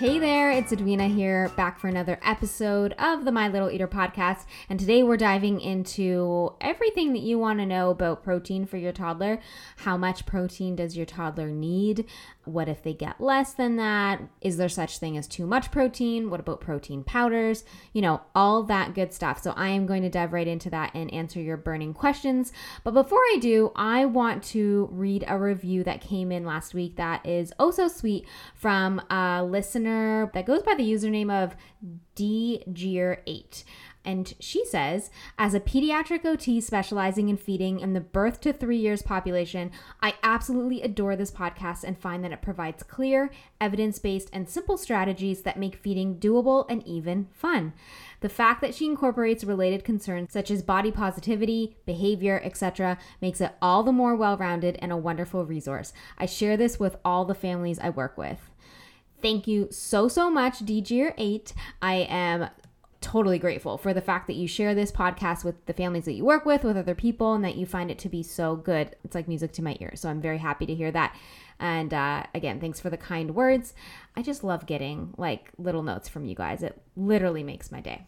Hey there, it's Edwena here, back for another episode of the My Little Eater podcast. And today we're diving into everything that you want to know about protein for your toddler. How much protein does your toddler need? What if they get less than that? Is there such thing as too much protein? What about protein powders? You know, all that good stuff. So I am going to dive right into that and answer your burning questions. But before I do, I want to read a review that came in last week that is oh so sweet from a listener that goes by the username of dgear8. And she says, as a pediatric OT specializing in feeding in the birth to three years population, I absolutely adore this podcast and find that it provides clear, evidence based, and simple strategies that make feeding doable and even fun. The fact that she incorporates related concerns such as body positivity, behavior, etc., makes it all the more well rounded and a wonderful resource. I share this with all the families I work with. Thank you so, so much, DGR8. I am totally grateful for the fact that you share this podcast with the families that you work with, with other people, and that you find it to be so good. It's like music to my ears. So I'm very happy to hear that. And uh, again, thanks for the kind words. I just love getting like little notes from you guys. It literally makes my day.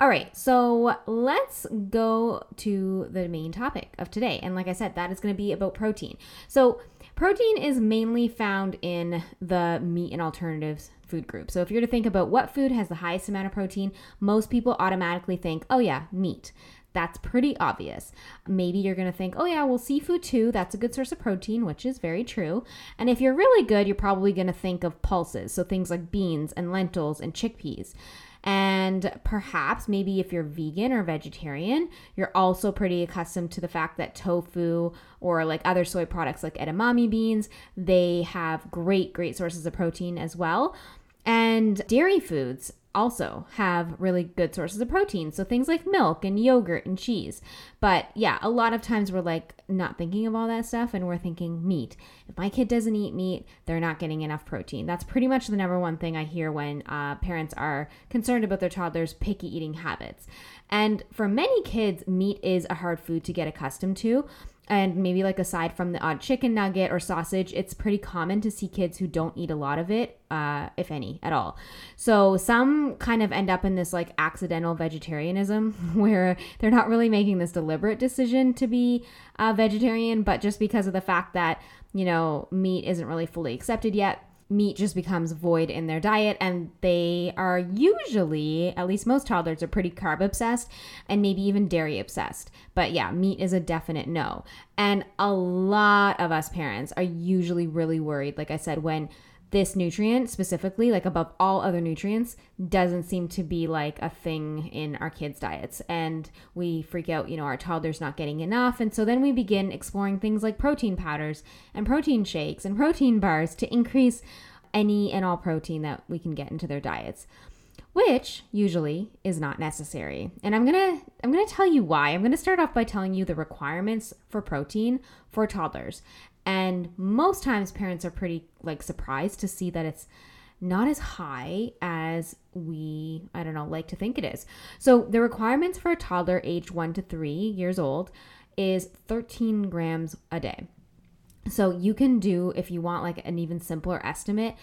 All right, so let's go to the main topic of today. And like I said, that is going to be about protein. So, protein is mainly found in the meat and alternatives food group. So if you're to think about what food has the highest amount of protein, most people automatically think, oh yeah, meat. That's pretty obvious. Maybe you're going to think, oh, yeah, well, seafood too. That's a good source of protein, which is very true. And if you're really good, you're probably going to think of pulses. So things like beans and lentils and chickpeas. And perhaps maybe if you're vegan or vegetarian, you're also pretty accustomed to the fact that tofu or like other soy products like edamame beans, they have great, great sources of protein as well. And dairy foods also have really good sources of protein. So things like milk and yogurt and cheese. But yeah, a lot of times we're like not thinking of all that stuff and we're thinking meat. If my kid doesn't eat meat, they're not getting enough protein. That's pretty much the number one thing I hear when uh, parents are concerned about their toddler's picky eating habits. And for many kids, meat is a hard food to get accustomed to. And maybe like aside from the odd chicken nugget or sausage, it's pretty common to see kids who don't eat a lot of it, uh, if any, at all. So some kind of end up in this like accidental vegetarianism where they're not really making this deliberate decision to be a vegetarian, but just because of the fact that, you know, meat isn't really fully accepted yet, meat just becomes void in their diet and they are usually at least most toddlers are pretty carb obsessed and maybe even dairy obsessed but yeah meat is a definite no. And a lot of us parents are usually really worried like i said when this nutrient specifically, like above all other nutrients, doesn't seem to be like a thing in our kids' diets. And we freak out, you know, our toddler's not getting enough. And so then we begin exploring things like protein powders and protein shakes and protein bars to increase any and all protein that we can get into their diets which usually is not necessary. And I'm going to I'm going to tell you why. I'm going to start off by telling you the requirements for protein for toddlers. And most times parents are pretty like surprised to see that it's not as high as we, I don't know, like to think it is. So the requirements for a toddler aged 1 to 3 years old is 13 grams a day. So you can do if you want like an even simpler estimate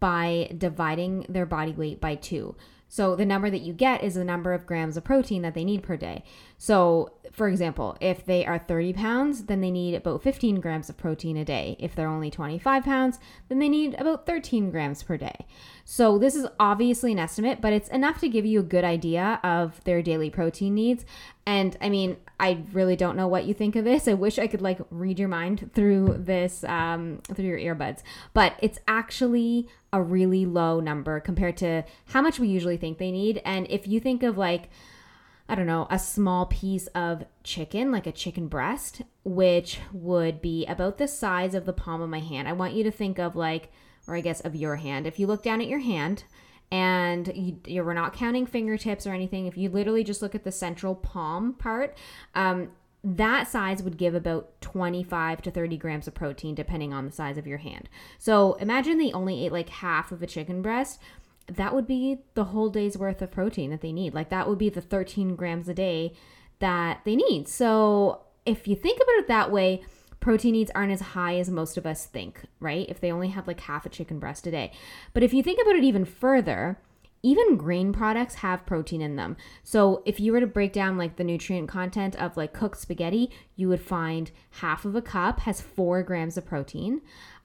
by dividing their body weight by 2. So the number that you get is the number of grams of protein that they need per day. So, for example, if they are 30 pounds, then they need about 15 grams of protein a day. If they're only 25 pounds, then they need about 13 grams per day. So, this is obviously an estimate, but it's enough to give you a good idea of their daily protein needs. And I mean, I really don't know what you think of this. I wish I could like read your mind through this, um, through your earbuds, but it's actually a really low number compared to how much we usually think they need. And if you think of like, I don't know, a small piece of chicken, like a chicken breast, which would be about the size of the palm of my hand. I want you to think of like, or I guess of your hand. If you look down at your hand and you, you we're not counting fingertips or anything, if you literally just look at the central palm part, um, that size would give about 25 to 30 grams of protein depending on the size of your hand. So imagine they only ate like half of a chicken breast that would be the whole day's worth of protein that they need. Like that would be the 13 grams a day that they need. So if you think about it that way, protein needs aren't as high as most of us think, right? If they only have like half a chicken breast a day. But if you think about it even further, even grain products have protein in them. So if you were to break down like the nutrient content of like cooked spaghetti, you would find half of a cup has four grams of protein.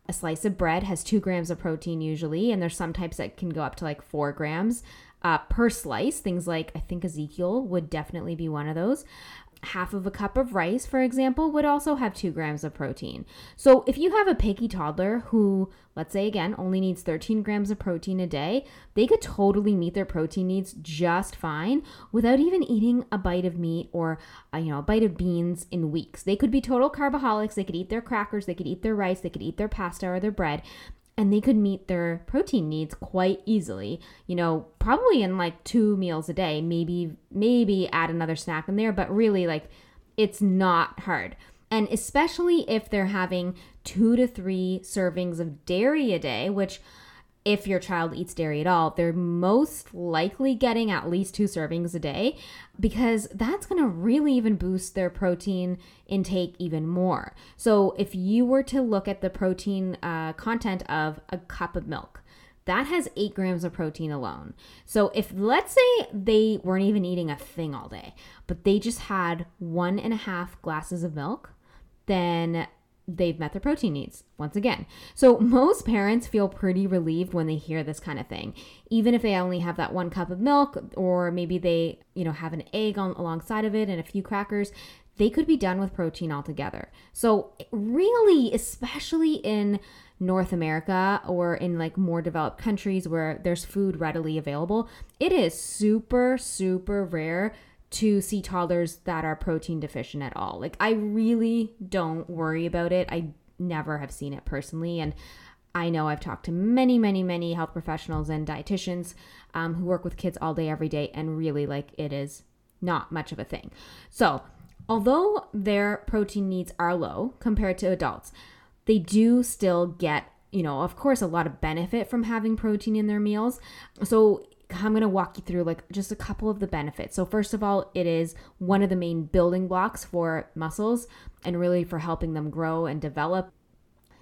A slice of bread has two grams of protein usually, and there's some types that can go up to like four grams uh, per slice. Things like I think Ezekiel would definitely be one of those half of a cup of rice, for example, would also have two grams of protein. So if you have a picky toddler who, let's say again, only needs 13 grams of protein a day, they could totally meet their protein needs just fine without even eating a bite of meat or uh, you know a bite of beans in weeks. They could be total carboholics. They could eat their crackers. They could eat their rice. They could eat their pasta or their bread, and they could meet their protein needs quite easily you know probably in like two meals a day maybe maybe add another snack in there but really like it's not hard. And especially if they're having two to three servings of dairy a day which if your child eats dairy at all, they're most likely getting at least two servings a day because that's going to really even boost their protein intake even more. So, if you were to look at the protein uh, content of a cup of milk, that has eight grams of protein alone. So, if let's say they weren't even eating a thing all day, but they just had one and a half glasses of milk, then they've met their protein needs once again. So most parents feel pretty relieved when they hear this kind of thing. Even if they only have that one cup of milk or maybe they, you know, have an egg on alongside of it and a few crackers, they could be done with protein altogether. So really, especially in North America or in like more developed countries where there's food readily available, it is super super rare to see toddlers that are protein deficient at all. Like, I really don't worry about it. I never have seen it personally. And I know I've talked to many, many, many health professionals and dietitians um, who work with kids all day, every day, and really, like, it is not much of a thing. So, although their protein needs are low compared to adults, they do still get you know, of course, a lot of benefit from having protein in their meals. So I'm going to walk you through like just a couple of the benefits. So first of all, it is one of the main building blocks for muscles and really for helping them grow and develop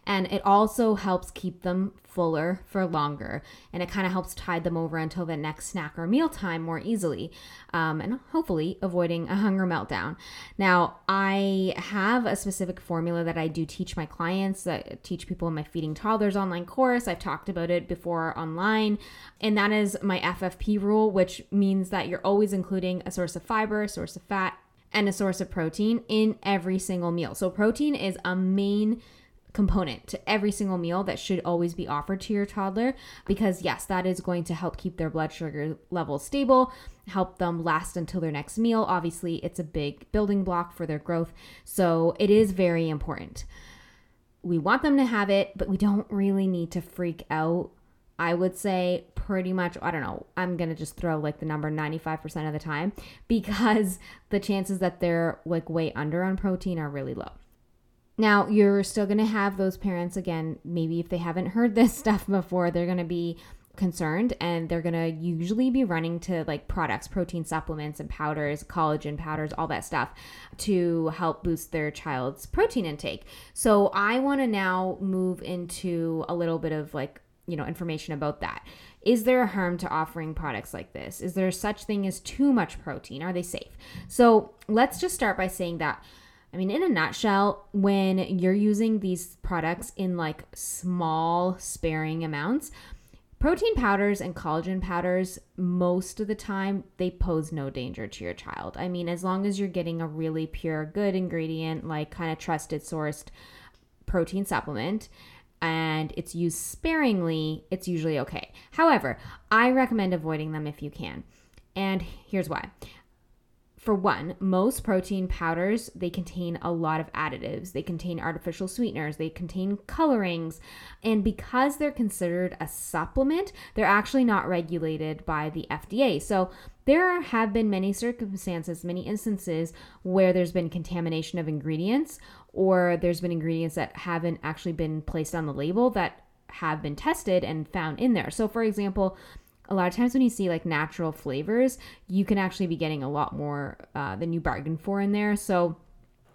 and it also helps keep them fuller for longer. And it kind of helps tide them over until the next snack or meal time more easily um, and hopefully avoiding a hunger meltdown. Now i have a specific formula that i do teach my clients that teach people in my feeding toddlers online course. I've talked about it before online. And that is my ffp rule which means that you're always including a source of fiber a source of fat and a source of protein in every single meal. So protein is a main component to every single meal that should always be offered to your toddler because yes that is going to help keep their blood sugar levels stable help them last until their next meal. Obviously it's a big building block for their growth so it is very important. We want them to have it but we don't really need to freak out. I would say pretty much, I don't know, I'm to just throw like the number 95% of the time because the chances that they're like way under on protein are really low. Now, you're still going to have those parents again, maybe if they haven't heard this stuff before, they're going to be concerned and they're going to usually be running to like products, protein supplements and powders, collagen powders, all that stuff to help boost their child's protein intake. So, I want to now move into a little bit of like you know, information about that. Is there a harm to offering products like this? Is there such thing as too much protein? Are they safe? So let's just start by saying that I mean, in a nutshell, when you're using these products in like small, sparing amounts, protein powders and collagen powders, most of the time, they pose no danger to your child. I mean, as long as you're getting a really pure, good ingredient, like kind of trusted sourced protein supplement, and it's used sparingly, it's usually okay. However, I recommend avoiding them if you can. And here's why for one, most protein powders, they contain a lot of additives. They contain artificial sweeteners, they contain colorings, and because they're considered a supplement, they're actually not regulated by the FDA. So there have been many circumstances, many instances where there's been contamination of ingredients or there's been ingredients that haven't actually been placed on the label that have been tested and found in there. So for example, a lot of times when you see like natural flavors, you can actually be getting a lot more uh, than you bargained for in there. So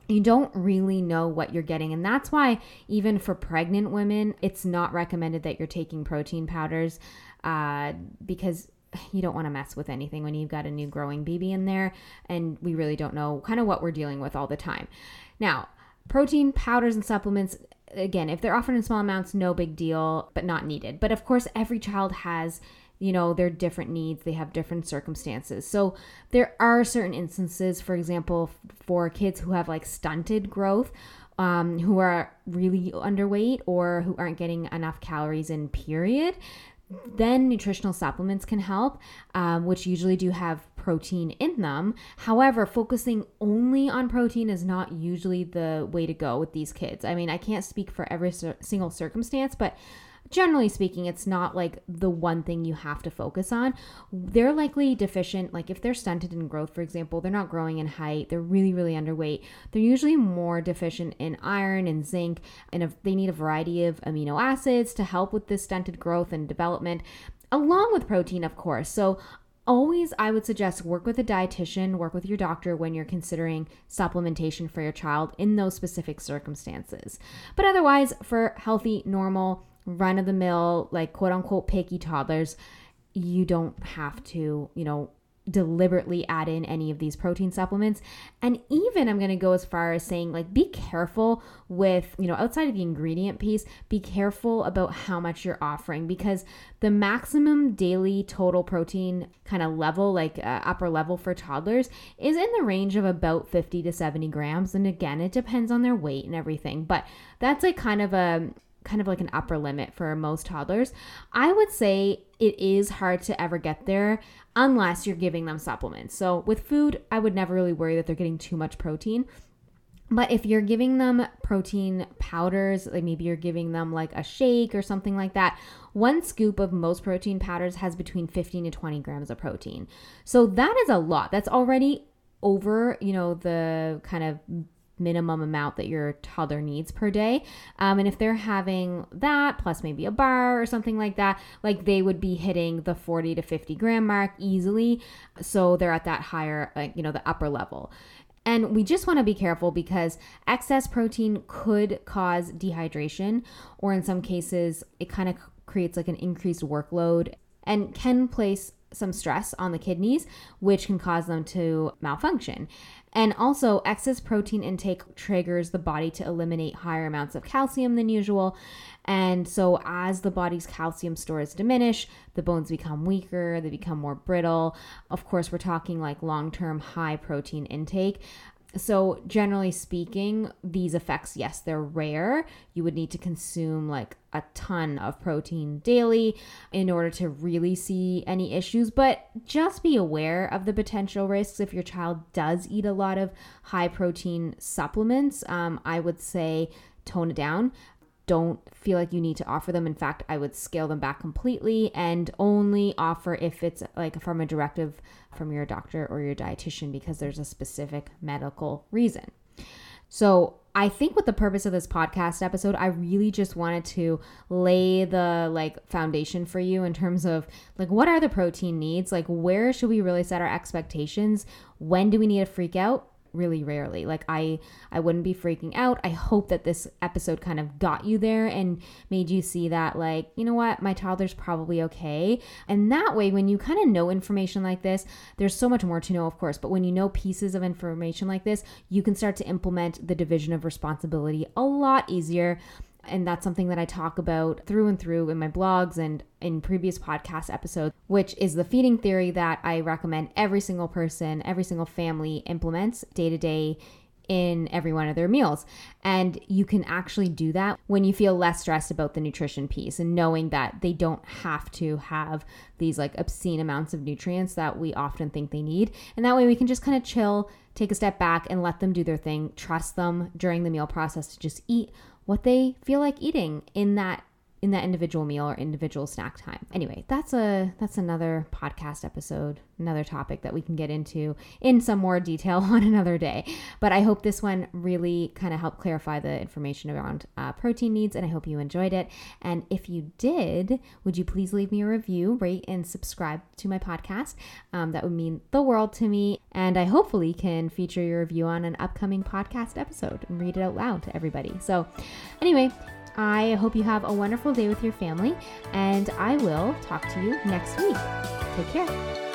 you don't really know what you're getting. And that's why, even for pregnant women, it's not recommended that you're taking protein powders uh, because you don't want to mess with anything when you've got a new growing baby in there. And we really don't know kind of what we're dealing with all the time. Now, protein powders and supplements again, if they're offered in small amounts, no big deal, but not needed. But of course, every child has you know, they're different needs, they have different circumstances. So there are certain instances, for example, for kids who have like stunted growth, um, who are really underweight or who aren't getting enough calories in period. Then nutritional supplements can help, um, which usually do have protein in them. However, focusing only on protein is not usually the way to go with these kids. I mean, I can't speak for every single circumstance, but generally speaking, it's not like the one thing you have to focus on. They're likely deficient, like if they're stunted in growth, for example, they're not growing in height, they're really, really underweight. They're usually more deficient in iron and zinc, and if they need a variety of amino acids to help with this stunted growth and development, along with protein, of course. So always i would suggest work with a dietitian work with your doctor when you're considering supplementation for your child in those specific circumstances but otherwise for healthy normal run of the mill, like quote unquote picky toddlers, you don't have to, you know, deliberately add in any of these protein supplements. And even I'm going to go as far as saying, like, be careful with, you know, outside of the ingredient piece, be careful about how much you're offering because the maximum daily total protein kind of level, like uh, upper level for toddlers, is in the range of about 50 to 70 grams. And again, it depends on their weight and everything, but that's like kind of a kind of like an upper limit for most toddlers. I would say it is hard to ever get there unless you're giving them supplements. So with food, I would never really worry that they're getting too much protein. But if you're giving them protein powders, like maybe you're giving them like a shake or something like that, one scoop of most protein powders has between 15 to 20 grams of protein. So that is a lot. That's already over, you know, the kind of minimum amount that your toddler needs per day. Um, and if they're having that plus maybe a bar or something like that, like they would be hitting the 40 to 50 gram mark easily. So they're at that higher, like, you know, the upper level. And we just want to be careful because excess protein could cause dehydration, or in some cases, it kind of creates like an increased workload and can place some stress on the kidneys, which can cause them to malfunction. And also, excess protein intake triggers the body to eliminate higher amounts of calcium than usual. And so, as the body's calcium stores diminish, the bones become weaker, they become more brittle. Of course, we're talking like long term high protein intake. So, generally speaking, these effects, yes, they're rare. You would need to consume like a ton of protein daily in order to really see any issues, but just be aware of the potential risks if your child does eat a lot of high protein supplements. Um, I would say tone it down don't feel like you need to offer them. In fact, I would scale them back completely and only offer if it's like from a directive from your doctor or your dietitian because there's a specific medical reason. So, I think with the purpose of this podcast episode, I really just wanted to lay the like foundation for you in terms of like what are the protein needs? Like where should we really set our expectations? When do we need to freak out? Really rarely. Like I I wouldn't be freaking out. I hope that this episode kind of got you there and made you see that like, you know what, my toddler's probably okay. And that way when you kind of know information like this, there's so much more to know, of course, but when you know pieces of information like this, you can start to implement the division of responsibility a lot easier and that's something that I talk about through and through in my blogs and in previous podcast episodes, which is the feeding theory that I recommend every single person, every single family implements day to day in every one of their meals. And you can actually do that when you feel less stressed about the nutrition piece and knowing that they don't have to have these like obscene amounts of nutrients that we often think they need. And that way we can just kind of chill, take a step back and let them do their thing, trust them during the meal process to just eat what they feel like eating in that in that individual meal or individual snack time. Anyway, that's a that's another podcast episode, another topic that we can get into in some more detail on another day. But I hope this one really kind of helped clarify the information around uh, protein needs, and I hope you enjoyed it. And if you did, would you please leave me a review, rate, and subscribe to my podcast? Um, that would mean the world to me, and I hopefully can feature your review on an upcoming podcast episode and read it out loud to everybody. So, anyway. I hope you have a wonderful day with your family, and I will talk to you next week. Take care.